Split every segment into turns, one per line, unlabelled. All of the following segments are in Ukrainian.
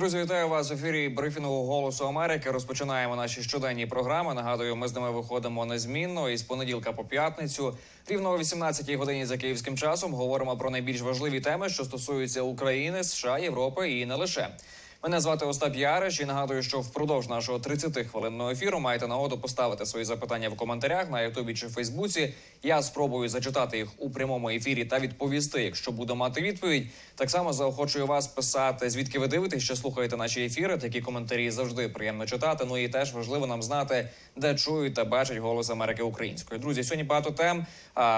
Друзі, вітаю вас в ефірі брифінгу Голосу Америки. Розпочинаємо наші щоденні програми. Нагадую, ми з ними виходимо незмінно із понеділка по п'ятницю. Рівно о 18-й годині за київським часом говоримо про найбільш важливі теми, що стосуються України, США, Європи і не лише. Мене звати Остап Яриш і нагадую, що впродовж нашого 30-хвилинного ефіру маєте нагоду поставити свої запитання в коментарях на Ютубі чи Фейсбуці. Я спробую зачитати їх у прямому ефірі та відповісти, якщо буду мати відповідь. Так само заохочую вас писати, звідки ви дивитесь, що слухаєте наші ефіри. Такі коментарі завжди приємно читати. Ну і теж важливо нам знати, де чують та бачать голос Америки українською. Друзі, сьогодні багато тем.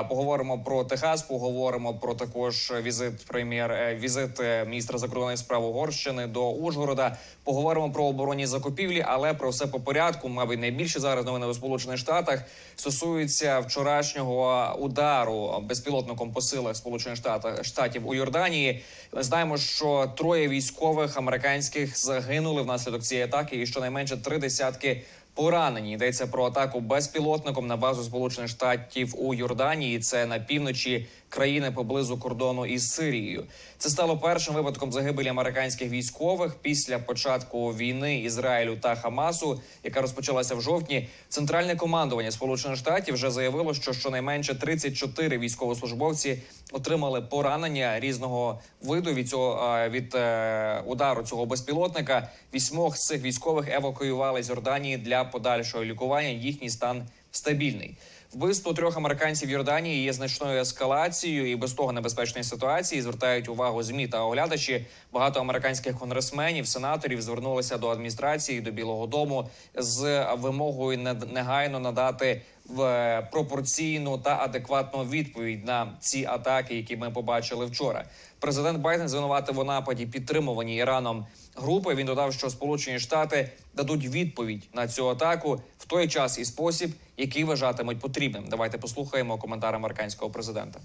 Поговоримо про Техас, поговоримо про також візит прем'єр, е, візит е, міністра закордонних справ Угорщини до Ужгорода. Поговоримо про оборонні закупівлі, але про все по порядку. Мабуть, найбільше зараз новини у Сполучених Штатах стосуються вчорашнього удару безпілотником по силах Сполучених Штатів Штатів у Йорданії. Ми знаємо, що троє військових американських загинули внаслідок цієї атаки, і щонайменше три десятки. Поранені йдеться про атаку безпілотником на базу Сполучених Штатів у Йорданії. Це на півночі країни поблизу кордону із Сирією. Це стало першим випадком загибелі американських військових після початку війни Ізраїлю та Хамасу, яка розпочалася в жовтні. Центральне командування Сполучених Штатів вже заявило, що щонайменше 34 військовослужбовці отримали поранення різного виду від цього від е, удару цього безпілотника. Вісьмох з цих військових евакуювали з Йорданії для подальшого лікування. Їхній стан стабільний. Вбивство трьох американців Йорданії є значною ескалацією і без того небезпечної ситуації звертають увагу змі та оглядачі. Багато американських конгресменів, сенаторів звернулися до адміністрації до Білого Дому з вимогою негайно надати в пропорційну та адекватну відповідь на ці атаки, які ми побачили вчора. Президент Байден звинуватив у нападі, підтримувані Іраном групи. Він додав, що Сполучені Штати дадуть відповідь на цю атаку в той час і спосіб, який вважатимуть потрібним. Давайте послухаємо коментар американського президента.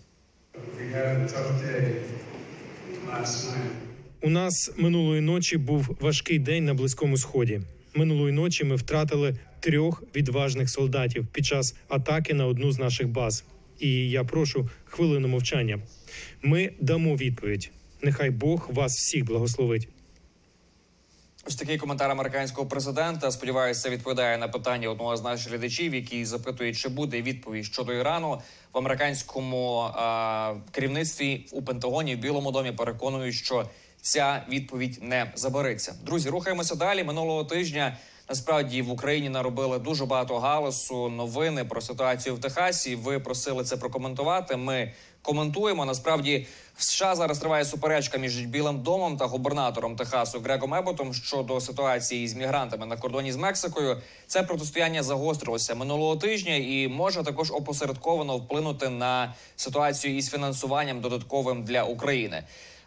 У нас минулої ночі був важкий день на близькому сході. Минулої ночі ми втратили трьох відважних солдатів під час атаки на одну з наших баз. І я прошу хвилину мовчання. Ми дамо відповідь. Нехай Бог вас всіх благословить.
Ось такий коментар американського президента. Сподіваюся, відповідає на питання одного з наших глядачів, який запитує, чи буде відповідь щодо Ірану в американському а, керівництві у Пентагоні в Білому домі. Переконують, що ця відповідь не забереться. Друзі, рухаємося далі. Минулого тижня насправді в Україні наробили дуже багато галасу. Новини про ситуацію в Техасі. Ви просили це прокоментувати. Ми коментуємо. Насправді в США зараз триває суперечка між Білим домом та губернатором Техасу Грегом Еботом щодо ситуації з мігрантами на кордоні з Мексикою. Це протистояння загострилося минулого тижня і може також опосередковано вплинути на ситуацію із фінансуванням додатковим для України.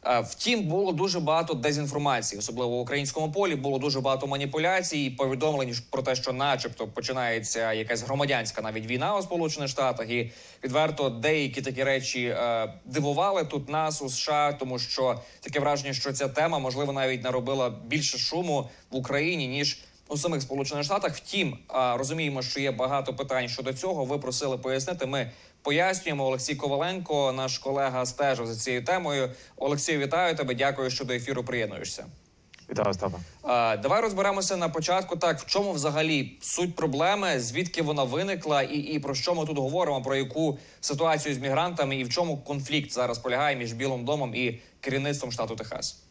Е, втім, було дуже багато дезінформації, особливо в українському полі. Було дуже багато маніпуляцій, повідомлень про те, що, начебто, починається якась громадянська навіть війна у Сполучених Штатах, і відверто деякі такі речі е, дивували тут нас у США, тому що таке враження, що ця тема можливо навіть наробила більше шуму в Україні ніж. У самих сполучених штатах, втім, е, розуміємо, що є багато питань щодо цього. Ви просили пояснити. Ми Пояснюємо Олексій Коваленко, наш колега стежив за цією темою. Олексій, вітаю тебе. Дякую, що до ефіру приєднуєшся.
Вітаю Остапа.
Давай розберемося на початку. Так в чому взагалі суть проблеми, звідки вона виникла, і і про що ми тут говоримо? Про яку ситуацію з мігрантами, і в чому конфлікт зараз полягає між Білим домом і керівництвом штату Техас?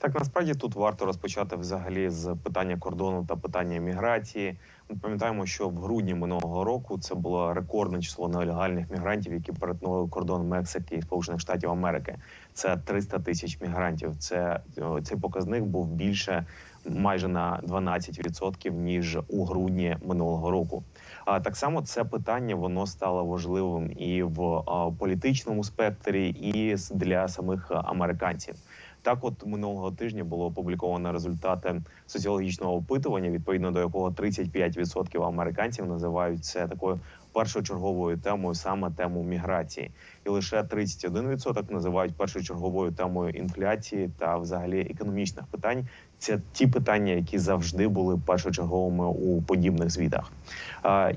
Так насправді тут варто розпочати взагалі з питання кордону та питання міграції. Ми пам'ятаємо, що в грудні минулого року це було рекордне число нелегальних мігрантів, які перетнули кордон Мексики і Сполучених Штатів Америки. Це 300 тисяч мігрантів. Це цей показник був більше майже на 12% ніж у грудні минулого року. А так само це питання воно стало важливим і в політичному спектрі, і для самих американців. Так, от минулого тижня було опубліковано результати соціологічного опитування, відповідно до якого 35% американців називають це такою першочерговою темою, саме тему міграції, і лише 31% називають першочерговою темою інфляції та, взагалі, економічних питань, це ті питання, які завжди були першочерговими у подібних звітах.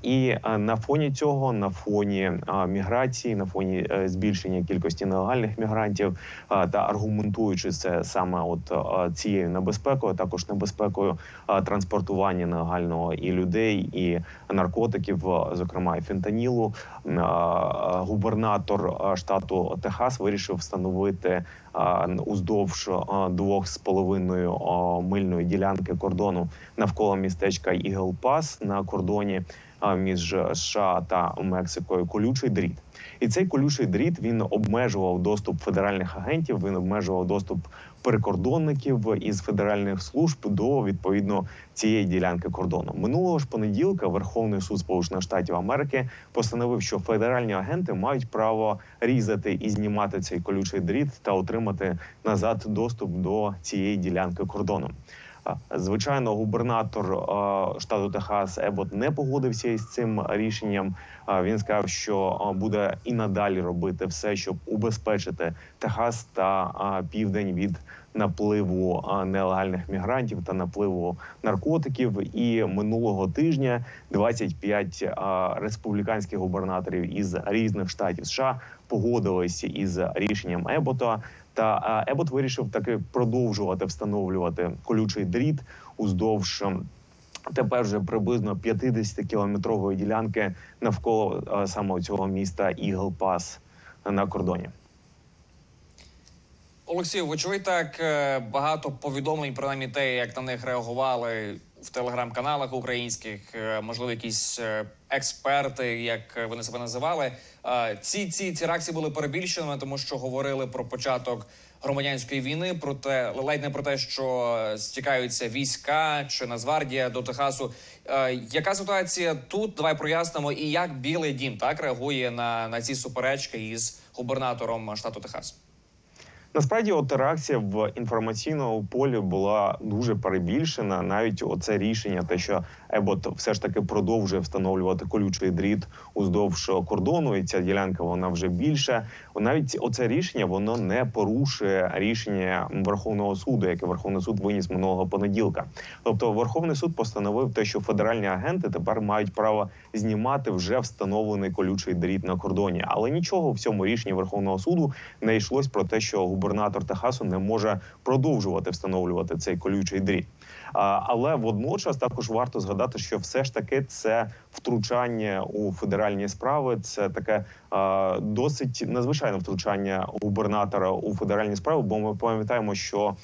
І на фоні цього, на фоні міграції, на фоні е, збільшення кількості нелегальних мігрантів та аргументуючи це саме от цією небезпекою, також небезпекою транспортування нелегального і людей, і наркотиків, зокрема і фентанілу, губернатор штату Техас вирішив встановити уздовж двох з половиною мильної ділянки кордону навколо містечка Ігл Пас на кордоні між США та Мексикою колючий дріт. І цей колючий дріт він обмежував доступ федеральних агентів. Він обмежував доступ прикордонників із федеральних служб до відповідно цієї ділянки кордону. Минулого ж понеділка Верховний суд Сполучених Штатів Америки постановив, що федеральні агенти мають право різати і знімати цей колючий дріт та отримати назад доступ до цієї ділянки кордону. Звичайно, губернатор штату Техас Ебот не погодився із цим рішенням. Він сказав, що буде і надалі робити все, щоб убезпечити Техас та південь від напливу нелегальних мігрантів та напливу наркотиків. І минулого тижня 25 а, республіканських губернаторів із різних штатів США погодилися із рішенням Ебота. Та Ебот вирішив таки продовжувати встановлювати колючий дріт уздовж. Тепер вже приблизно 50 кілометрової ділянки навколо саме цього міста Ігл Пас на кордоні.
Олексію, ви так е, багато повідомлень про намі те, як на них реагували в телеграм-каналах українських, е, можливо, якісь е, експерти, як вони себе називали. Ці ці ці реакції були перебільшеними, тому що говорили про початок громадянської війни, про те, ледь не про те, що стікаються війська чи Нацгвардія до Техасу. Яка ситуація тут? Давай прояснимо, і як Білий Дім так реагує на, на ці суперечки із губернатором штату Техас.
Насправді, от реакція в інформаційному полі була дуже перебільшена. Навіть оце рішення, те, що Ебот все ж таки продовжує встановлювати колючий дріт уздовж кордону, і ця ділянка вона вже більша. Навіть оце рішення воно не порушує рішення Верховного суду, яке Верховний суд виніс минулого понеділка. Тобто, Верховний суд постановив те, що федеральні агенти тепер мають право знімати вже встановлений колючий дріт на кордоні. Але нічого в цьому рішенні Верховного суду не йшлось про те, що губернатор Техасу не може продовжувати встановлювати цей колючий дріт. Але водночас також варто згадати, що все ж таки це втручання у федеральні справи. Це таке досить надзвичайне втручання губернатора у федеральні справи. Бо ми пам'ятаємо, що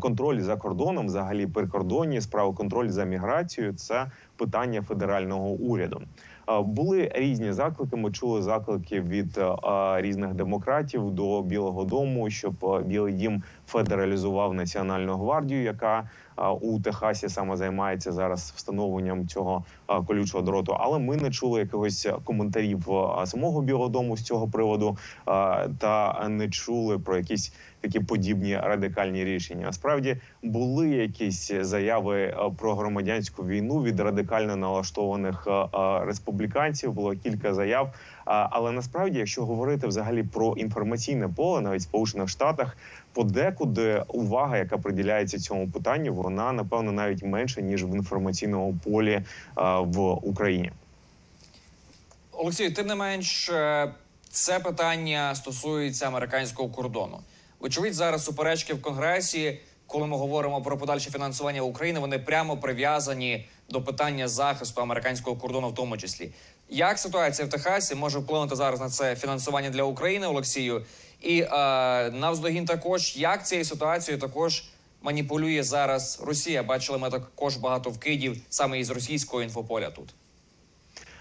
контроль за кордоном, взагалі прикордонні справи, контроль за міграцією це питання федерального уряду. Були різні заклики. Ми чули заклики від різних демократів до Білого Дому, щоб Білий Дім федералізував національну гвардію, яка у Техасі саме займається зараз встановленням цього колючого дроту. Але ми не чули якогось коментарів самого Білого Дому з цього приводу, та не чули про якісь такі подібні радикальні рішення. Справді були якісь заяви про громадянську війну від радикально налаштованих республіканців. Було кілька заяв. Але насправді, якщо говорити взагалі про інформаційне поле, навіть в Сполучених Штатах, подекуди увага, яка приділяється цьому питанню, вона напевно навіть менша ніж в інформаційному полі в Україні.
Олексію, тим не менш, е, це питання стосується американського кордону. Вочевидь, зараз суперечки в конгресі, коли ми говоримо про подальше фінансування України, вони прямо прив'язані до питання захисту американського кордону, в тому числі. Як ситуація в Техасі може вплинути зараз на це фінансування для України, Олексію? І е, навздогін також, як цією ситуацією також маніпулює зараз Росія? Бачили ми також багато вкидів саме із російського інфополя тут.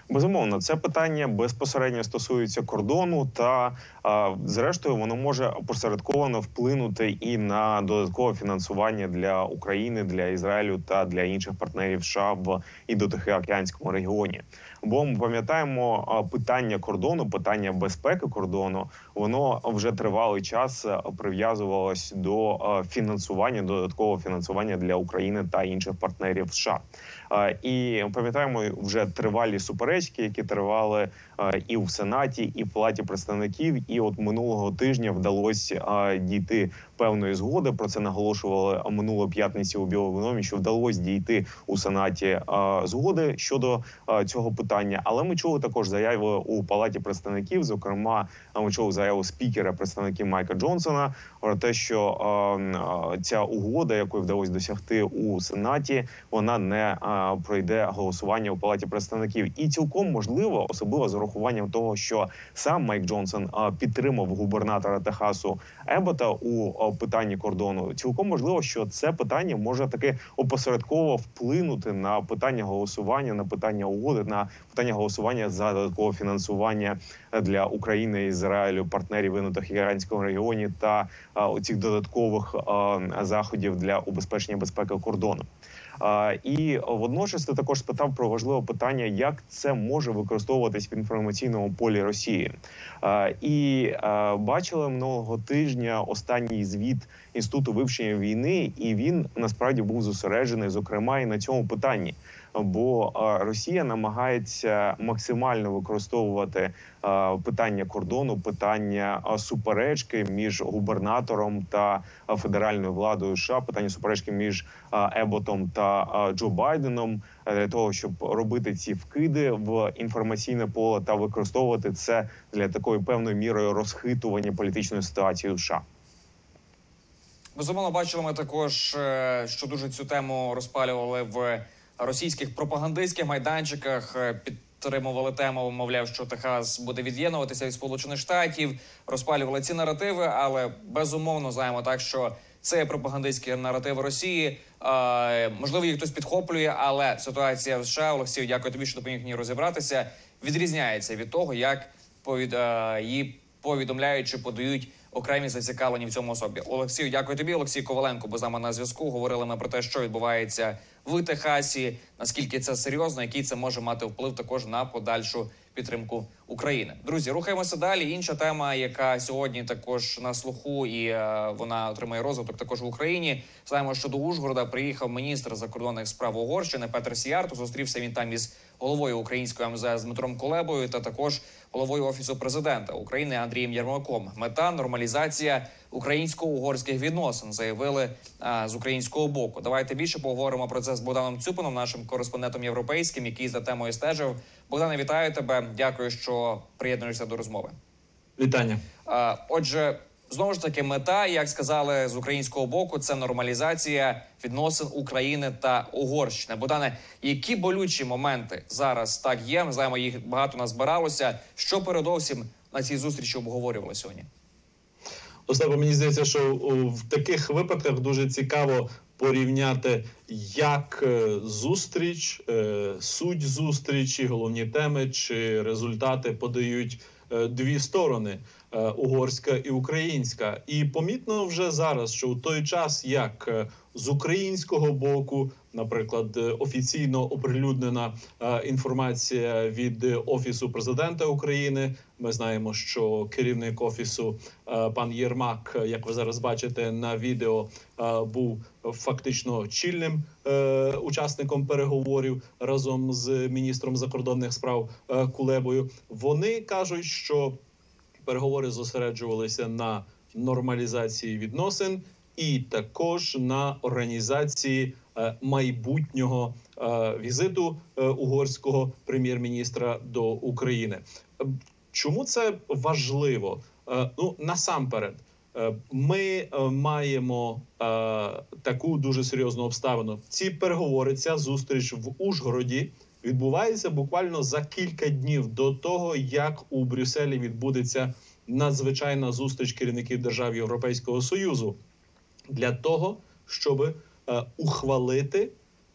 Безумовно, це питання безпосередньо стосується кордону, та а, зрештою воно може опосередковано вплинути і на додаткове фінансування для України, для Ізраїлю та для інших партнерів США в індотихоокеанському регіоні. Бо ми пам'ятаємо питання кордону, питання безпеки кордону, воно вже тривалий час прив'язувалось до фінансування, додаткового фінансування для України та інших партнерів США. І пам'ятаємо вже тривалі суперечки, які тривали і в Сенаті, і в Палаті представників. І от минулого тижня вдалося дійти певної згоди. Про це наголошували минулої п'ятниці у Білому що вдалося дійти у сенаті згоди щодо цього питання. Але ми чули також заяви у палаті представників. Зокрема, ми чули заяву спікера представників Майка Джонсона про те, що ця угода, якої вдалося досягти у сенаті, вона не пройде голосування у палаті представників, і цілком можливо, особливо з урахуванням того, що сам Майк Джонсон підтримав губернатора Техасу Ебота у питанні кордону. Цілком можливо, що це питання може таки опосередково вплинути на питання голосування, на питання угоди, на питання голосування за додаткове фінансування для України, Ізраїлю, партнерів Іранському регіоні та е, оцих додаткових е, заходів для убезпечення безпеки кордону. І водночас ти також спитав про важливе питання, як це може використовуватись в інформаційному полі Росії. І бачили минулого тижня останній звіт інституту вивчення війни, і він насправді був зосереджений, зокрема, і на цьому питанні. Бо Росія намагається максимально використовувати питання кордону, питання суперечки між губернатором та федеральною владою США, питання суперечки між Еботом та Джо Байденом е, для того, щоб робити ці вкиди в інформаційне поле та використовувати це для такої певною мірою розхитування політичної ситуації у США.
Безумовно, бачили ми також, е, що дуже цю тему розпалювали в російських пропагандистських майданчиках. е, Підтримували тему, мовляв, що Техас буде від'єднуватися від Сполучених Штатів, розпалювали ці наративи, але безумовно знаємо так, що це пропагандистські наративи Росії. Е, можливо, їх хтось підхоплює, але ситуація в США Олексію, дякую тобі, що допоміг ній розібратися. Відрізняється від того, як повід е, її повідомляють чи подають окремі зацікавлені в цьому особі. Олексію, дякую тобі. Олексій Коваленко був з нами на зв'язку. Говорили ми про те, що відбувається в Техасі, наскільки це серйозно, який це може мати вплив також на подальшу підтримку України. Друзі, рухаємося далі. Інша тема, яка сьогодні також на слуху, і е, вона отримає розвиток також в Україні. Знаємо, що до Ужгорода приїхав міністр закордонних справ Угорщини Петр Сіярто. Зустрівся він там із головою української МЗС Дмитром Кулебою та також головою офісу президента України Андрієм Єрмаком. Мета нормалізація українсько-угорських відносин заявили а, з українського боку. Давайте більше поговоримо про це з Богданом Цюпином, нашим кореспондентом європейським, який за темою стежив. Богдане, вітаю тебе. Дякую, що приєднуєшся до розмови.
Вітання.
А, Отже, знову ж таки, мета, як сказали з українського боку, це нормалізація відносин України та Угорщини. Богдане, які болючі моменти зараз так є? Ми знаємо, їх багато назбиралося. Що передовсім на цій зустрічі обговорювали сьогодні?
Остапа, мені здається, що в таких випадках дуже цікаво порівняти, як е, зустріч, е, суть зустрічі, головні теми чи результати подають е, дві сторони угорська і українська. І помітно вже зараз, що у той час, як з українського боку, наприклад, офіційно оприлюднена е, інформація від офісу президента України. Ми знаємо, що керівник офісу е, пан Єрмак, як ви зараз бачите на відео, е, був фактично чільним учасником переговорів разом з міністром закордонних справ Кулебою. Вони кажуть, що переговори зосереджувалися на нормалізації відносин і також на організації майбутнього е, візиту е, угорського прем'єр-міністра до України. Е, Чому це важливо? Е, Ну насамперед, е, ми е, маємо е, таку дуже серйозну обставину. Ці переговори, ця зустріч в Ужгороді відбувається буквально за кілька днів до того, як у Брюсселі відбудеться надзвичайна зустріч керівників держав Європейського союзу для того, щоб е, ухвалити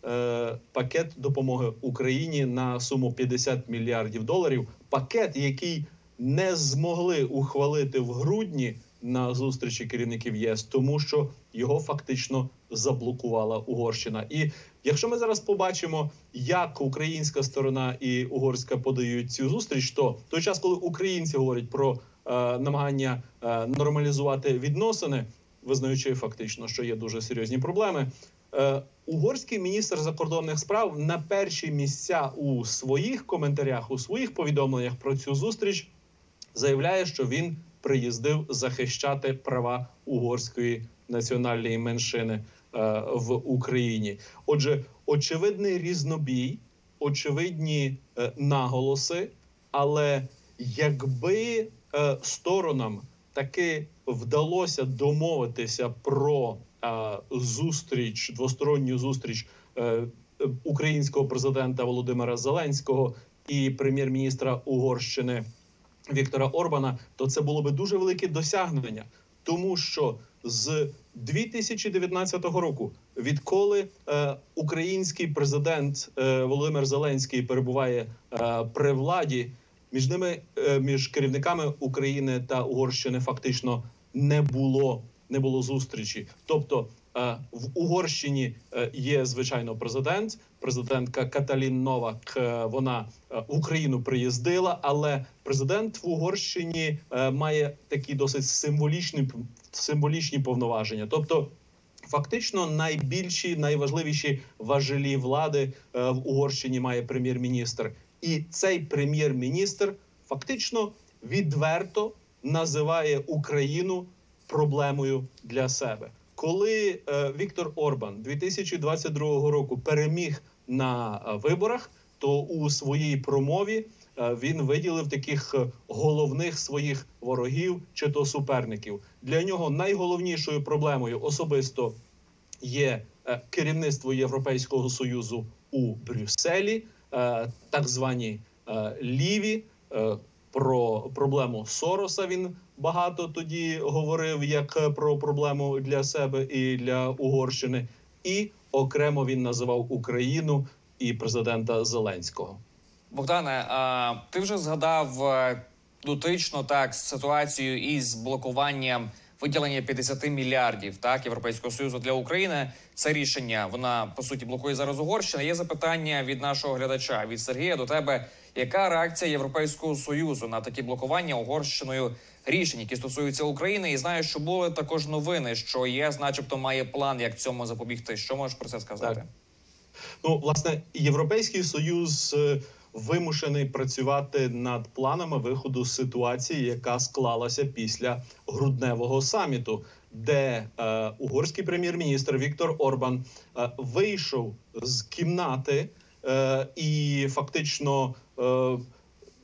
е, пакет допомоги Україні на суму 50 мільярдів доларів. Пакет, який не змогли ухвалити в грудні на зустрічі керівників ЄС, тому що його фактично заблокувала Угорщина. І якщо ми зараз побачимо, як українська сторона і угорська подають цю зустріч, то той час, коли українці говорять про е, намагання е, нормалізувати відносини, визнаючи фактично, що є дуже серйозні проблеми. Е, угорський міністр закордонних справ на перші місця у своїх коментарях, у своїх повідомленнях про цю зустріч заявляє, що він приїздив захищати права угорської національної меншини е, в Україні. Отже, очевидний різнобій, очевидні е, наголоси, але якби сторонам таки вдалося домовитися про е, зустріч, двосторонню зустріч е, українського президента Володимира Зеленського і прем'єр-міністра Угорщини Віктора Орбана, то це було би дуже велике досягнення, тому що з 2019 року, відколи е, український президент е, Володимир Зеленський перебуває е, при владі, між ними, е, між керівниками України та Угорщини, фактично не було не було зустрічі. Тобто е, в Угорщині е, є звичайно президент, президентка Каталін Новак. е, Вона в Україну приїздила, але президент в Угорщині має такі досить символічні символічні повноваження. Тобто, фактично, найбільші, найважливіші важелі влади в Угорщині має прем'єр-міністр, і цей прем'єр-міністр фактично відверто називає Україну проблемою для себе. Коли е, Віктор Орбан 2022 року переміг на е, виборах, то у своїй промові е, він виділив таких головних своїх ворогів чи то суперників. Для нього найголовнішою проблемою особисто є керівництво Європейського союзу у Брюсселі, так звані ліві. Про проблему Сороса він багато тоді говорив як про проблему для себе і для Угорщини, і окремо він називав Україну і президента Зеленського.
Богдане, а ти вже згадав е, дотично так ситуацію із блокуванням виділення 50 мільярдів так європейського союзу для України. Це рішення вона по суті блокує зараз Угорщина. Є запитання від нашого глядача від Сергія до тебе. Яка реакція Європейського союзу на такі блокування Угорщиною рішень, які стосуються України? І знаю, що були також новини, що ЄС, начебто, має план, як цьому запобігти. Що можеш про це сказати?
Так. Ну, власне, Європейський союз е, вимушений працювати над планами виходу з ситуації, яка склалася після грудневого саміту, де е, угорський прем'єр-міністр Віктор Орбан е, вийшов з кімнати і фактично. Е,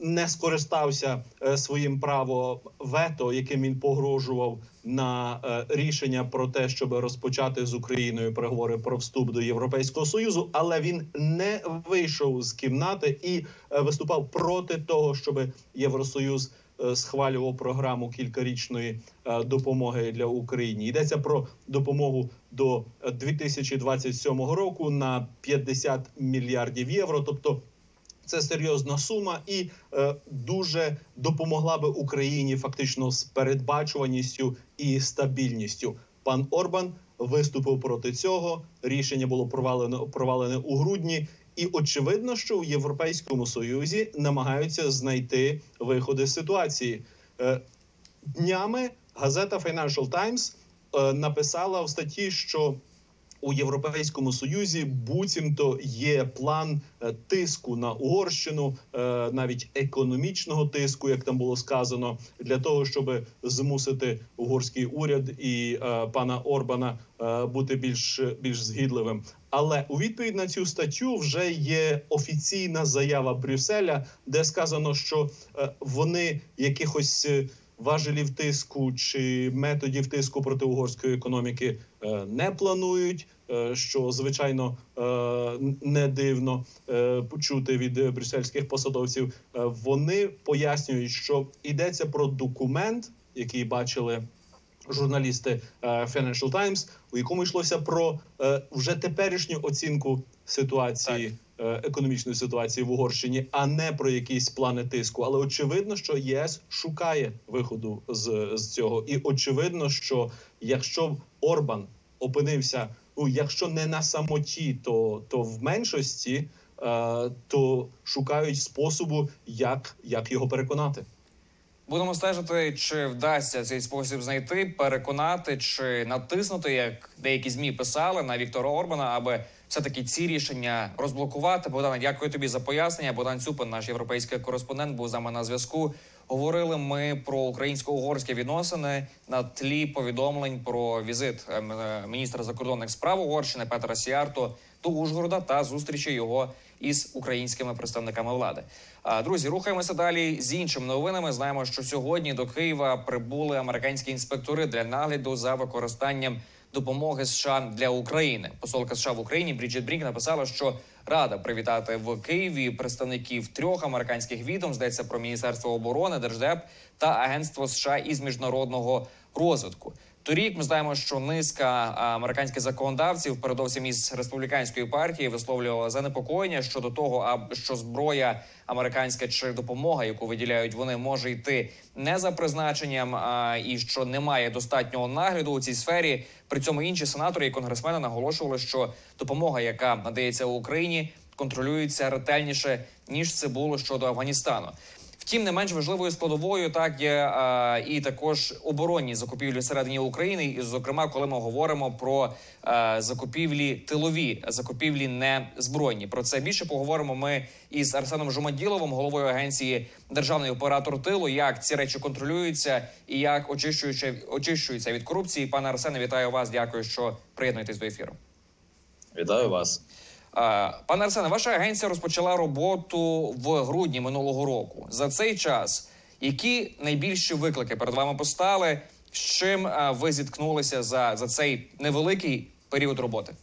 не скористався е, своїм правом вето, яким він погрожував на е, рішення про те, щоб розпочати з Україною переговори про вступ до Європейського союзу, але він не вийшов з кімнати і е, виступав проти того, щоб Євросоюз е, схвалював програму кількарічної е, допомоги для України. Йдеться про допомогу до е, 2027 року на 50 мільярдів євро, тобто. Це серйозна сума і е, дуже допомогла би Україні фактично з передбачуваністю і стабільністю. Пан Орбан виступив проти цього. Рішення було провалено провалене у грудні, і очевидно, що у Європейському Союзі намагаються знайти виходи з ситуації. Е, днями газета Financial Times е, написала в статті, що у Європейському Союзі буцімто є план е, тиску на Угорщину, е, навіть економічного тиску, як там було сказано, для того, щоб змусити угорський уряд і е, пана Орбана бути більш більш згідливим. Але у відповідь на цю статтю вже є офіційна заява Брюсселя, де сказано, що вони якихось важелів тиску чи методів тиску проти угорської економіки е, не планують. е, Що звичайно е, не дивно почути від брюссельських посадовців. Вони пояснюють, що йдеться про документ, який бачили журналісти Financial Times, у якому йшлося про вже теперішню оцінку ситуації. Е, Економічної ситуації в Угорщині, а не про якісь плани тиску. Але очевидно, що ЄС шукає виходу з, з цього, і очевидно, що якщо Орбан опинився, ну якщо не на самоті, то, то в меншості, е, то шукають способу, як, як його переконати.
Будемо стежити, чи вдасться цей спосіб знайти, переконати чи натиснути, як деякі змі писали на Віктора Орбана, аби все таки ці рішення розблокувати. Богдане, дякую тобі за пояснення. Богдан Цюпин, наш європейський кореспондент, був з нами на зв'язку. Говорили ми про українсько-угорські відносини на тлі повідомлень про візит е, м- е, міністра закордонних справ Угорщини Петра Сіарто до Ужгорода та зустрічі його із українськими представниками влади. Друзі, рухаємося далі з іншими новинами. Знаємо, що сьогодні до Києва прибули американські інспектори для нагляду за використанням допомоги США для України. Посолка США в Україні Бріджит Брінк написала, що рада привітати в Києві представників трьох американських відомств, йдеться про Міністерство оборони, Держдеп та Агентство США із міжнародного розвитку. Торік ми знаємо, що низка американських законодавців, передовсім із республіканської партії, висловлювала занепокоєння щодо того, а що зброя американська чи допомога, яку виділяють вони, може йти не за призначенням, а і що немає достатнього нагляду у цій сфері. При цьому інші сенатори і конгресмени наголошували, що допомога, яка надається Україні, контролюється ретельніше ніж це було щодо Афганістану. Втім, не менш важливою складовою так є а, і також оборонні закупівлі всередині України. І, зокрема, коли ми говоримо про а, закупівлі тилові, закупівлі не збройні. Про це більше поговоримо ми із Арсеном Жумаділовим, головою агенції Державний оператор тилу. Як ці речі контролюються і як очищуються, очищуються від корупції. Пане Арсене, вітаю вас. Дякую, що приєднуєтесь до ефіру.
Вітаю вас.
А, Пане Арсене, ваша агенція розпочала роботу в грудні минулого року. За цей час які найбільші виклики перед вами постали? З чим ви зіткнулися за, за цей невеликий період роботи?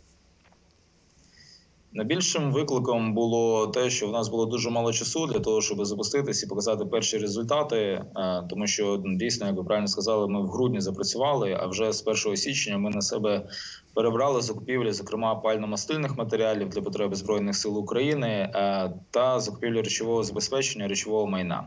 Найбільшим викликом було те, що в нас було дуже мало часу для того, щоб запуститись і показати перші результати. е, Тому що ну, дійсно, як ви правильно сказали, ми в грудні запрацювали. А вже з 1 січня ми на себе перебрали закупівлі, зокрема пально-мастильних матеріалів для потреби збройних сил України е, та закупівлі речового забезпечення речового майна.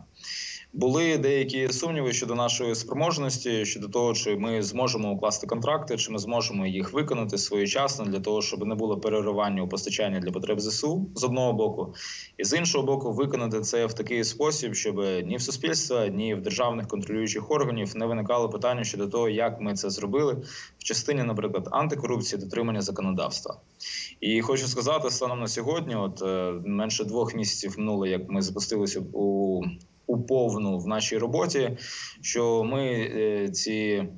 Були деякі сумніви щодо нашої спроможності, щодо того, чи ми зможемо укласти контракти, чи ми зможемо їх виконати своєчасно для того, щоб не було переривання у постачанні для потреб ЗСУ з одного боку, і з іншого боку, виконати це в такий спосіб, щоб ні в суспільства, ні в державних контролюючих органів не виникало питання щодо того, як ми це зробили в частині, наприклад, антикорупції, дотримання законодавства. І хочу сказати, станом на сьогодні, от е, менше двох місяців минуло, як ми запустилися у у повну в нашій роботі, що ми е, ці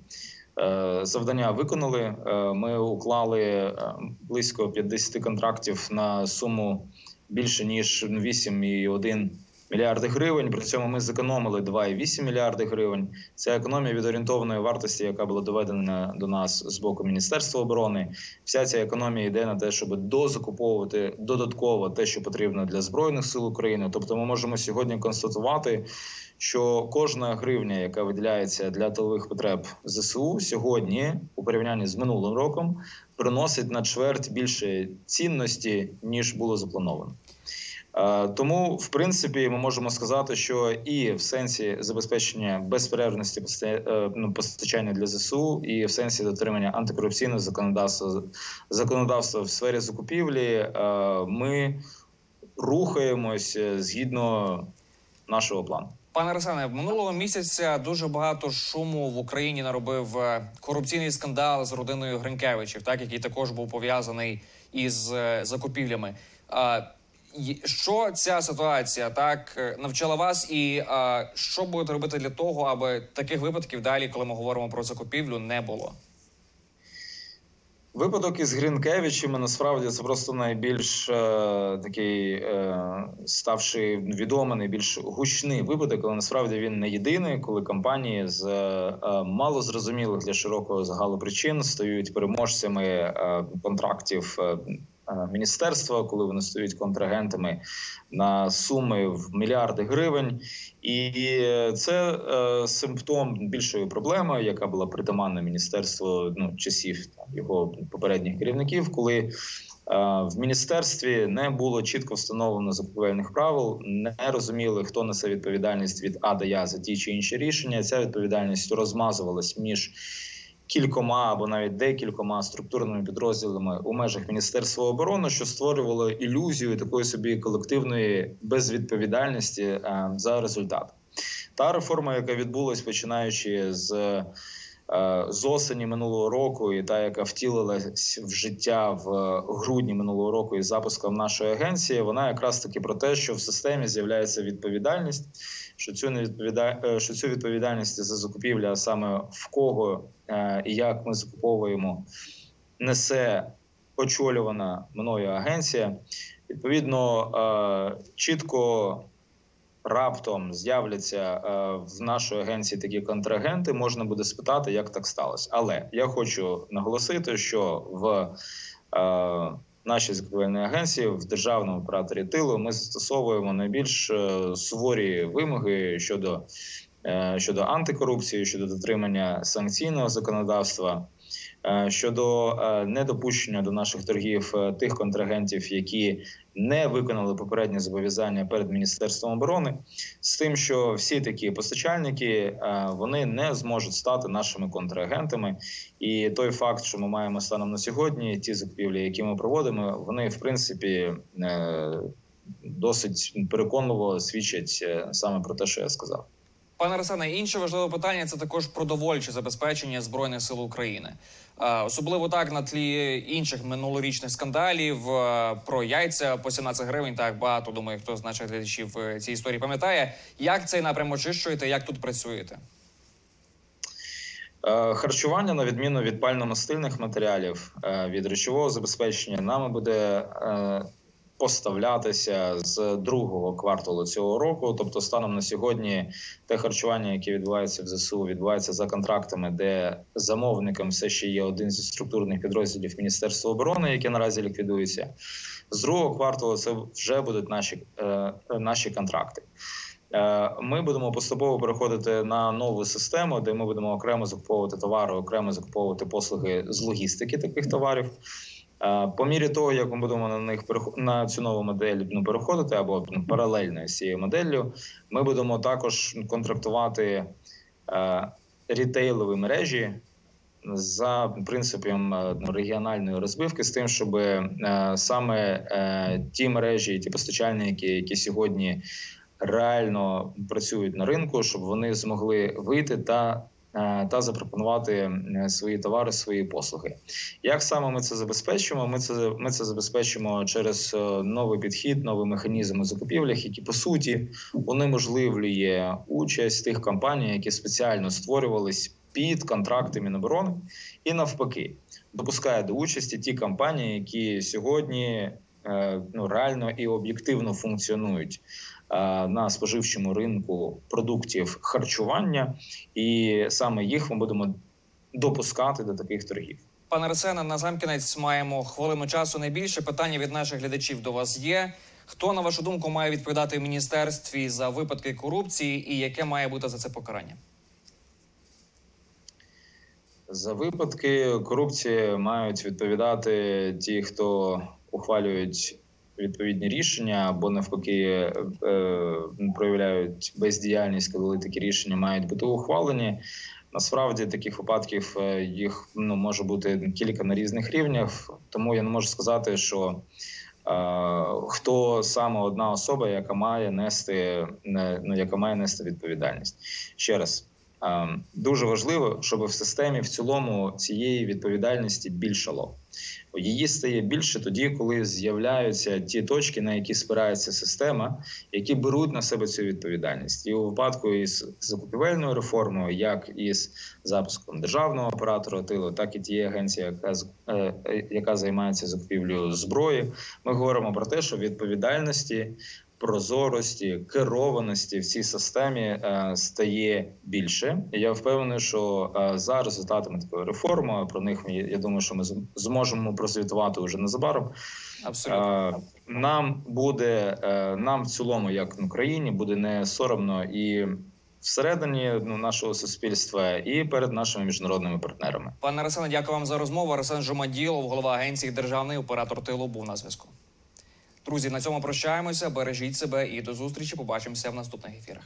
е, завдання виконали. Е, Ми уклали близько 50 контрактів на суму більше ніж 8,1 мільярди гривень. При цьому ми зекономили 2,8 мільярди гривень. Це економія від орієнтовної вартості, яка була доведена до нас з боку Міністерства оборони. Вся ця економія йде на те, щоб дозакуповувати додатково те, що потрібно для збройних сил України. Тобто, ми можемо сьогодні констатувати, що кожна гривня, яка виділяється для тилових потреб ЗСУ, сьогодні у порівнянні з минулим роком, приносить на чверть більше цінності ніж було заплановано. Е, Тому, в принципі, ми можемо сказати, що і в сенсі забезпечення безперервності е, ну, постачання для ЗСУ, і в сенсі дотримання антикорупційного законодавства законодавства в сфері закупівлі, е, ми рухаємося згідно нашого плану.
Пане Арсене, минулого місяця дуже багато шуму в Україні наробив корупційний скандал з родиною Гринкевичів, так який також був пов'язаний із закупівлями. Що ця ситуація так е, навчила вас, і а, що будете робити для того, аби таких випадків далі, коли ми говоримо про закупівлю, не було?
Випадок із Гринкевичами насправді це просто найбільш е, такий е, ставши відомий, найбільш гучний випадок, але насправді він не єдиний, коли компанії з е, мало зрозумілих для широкого загалу причин стають переможцями е, контрактів. е, е, Міністерства, коли вони стають контрагентами на суми в мільярди гривень, і це е, симптом більшої проблеми, яка була притаманна міністерству ну, часів його попередніх керівників, коли е, в міністерстві не було чітко встановлено закупівельних правил, не розуміли, хто несе відповідальність від А до Я за ті чи інші рішення. Ця відповідальність розмазувалась між кількома або навіть декількома структурними підрозділами у межах Міністерства оборони, що створювало ілюзію такої собі колективної безвідповідальності е, за результат. Та реформа, яка відбулась починаючи з е, з осені минулого року, і та, яка втілилась в життя в грудні минулого року із запуском нашої агенції, вона якраз таки про те, що в системі з'являється відповідальність що цю не відповідає, е, що цю відповідальність за закупівлю, саме в кого е, і як ми закуповуємо, несе очолювана мною агенція. Відповідно, е, чітко раптом з'являться в нашої агенції такі контрагенти, можна буде спитати, як так сталося. Але я хочу наголосити, що в е, закупівельні агенції в державному операторі тилу ми застосовуємо найбільш е, суворі вимоги щодо, е, щодо антикорупції, щодо дотримання санкційного законодавства. Е, Щодо е, недопущення до наших торгів е, тих контрагентів, які не виконали попередні зобов'язання перед міністерством оборони, з тим, що всі такі постачальники вони не зможуть стати нашими контрагентами. І той факт, що ми маємо станом на сьогодні, ті закупівлі, які ми проводимо, вони в принципі досить переконливо свідчать саме про те, що я сказав.
Пане Арсене, інше важливе питання це також продовольче забезпечення збройних сил України, особливо так на тлі інших минулорічних скандалів е, про яйця по 17 гривень. Так багато думаю, хто з наших глядачів цій ці історії пам'ятає. Як цей напрям очищуєте? Як тут працюєте?
Е, Харчування, на відміну від пально-мастильних матеріалів, е, від речового забезпечення, нами буде е, поставлятися з другого кварталу цього року. Тобто, станом на сьогодні, те харчування, яке відбувається в ЗСУ, відбувається за контрактами, де замовником все ще є один зі структурних підрозділів Міністерства оборони, яке наразі ліквідується. З другого кварталу це вже будуть наші, е, наші контракти. Е, Ми будемо поступово переходити на нову систему, де ми будемо окремо закуповувати товари, окремо закуповувати послуги з логістики таких товарів. По мірі того, як ми будемо на них на цю нову модель ну, переходити або ну, паралельно з цією моделлю, ми будемо також контрактувати е, рітейлові мережі за принципом е, ну, регіональної розбивки, з тим, щоб е, саме е, ті мережі, ті постачальники, які сьогодні реально працюють на ринку, щоб вони змогли вийти та, та запропонувати е, свої товари, свої послуги. Як саме ми це забезпечимо? Ми це ми це забезпечимо через е, новий підхід, новий механізм у закупівлях, який по суті унеможливлює участь тих компаній, які спеціально створювались під контракти Міноборони, і навпаки, допускає до участі ті компанії, які сьогодні е, ну реально і об'єктивно функціонують е, на споживчому ринку продуктів харчування, і саме їх ми будемо допускати до таких торгів.
Пане Арсене, на замкінець маємо хвилину часу. Найбільше питання від наших глядачів до вас є. Хто на вашу думку має відповідати в міністерстві за випадки корупції, і яке має бути за це покарання?
За випадки корупції мають відповідати ті, хто ухвалюють відповідні рішення, або навпаки е, проявляють бездіяльність, коли такі рішення мають бути ухвалені. Насправді таких випадків е, їх ну може бути кілька на різних рівнях, тому я не можу сказати, що е, хто саме одна особа, яка має нести не- ну, яка має нести відповідальність. Ще раз е, дуже важливо, щоб в системі в цілому цієї відповідальності більшало. Її стає більше тоді, коли з'являються ті точки, на які спирається система, які беруть на себе цю відповідальність. І у випадку із закупівельною реформою, як із запуском державного оператора тилу, так і тієї агенції, яка е, е, яка займається закупівлею зброї, ми говоримо про те, що відповідальності. Прозорості, керованості в цій системі е, стає більше. І я впевнений, що е, за результатами такої реформи про них я думаю, що ми зможемо прозвітувати вже незабаром.
Абсолютно.
Е, Нам буде нам в цілому, як в Україні, буде не соромно і всередині ну, нашого суспільства, і перед нашими міжнародними партнерами.
Пане Арсене, дякую вам за розмову. Арсен Жумаділов, голова агенції Державний оператор тилу, був на зв'язку. Друзі, на цьому прощаємося. Бережіть себе і до зустрічі. Побачимося в наступних ефірах.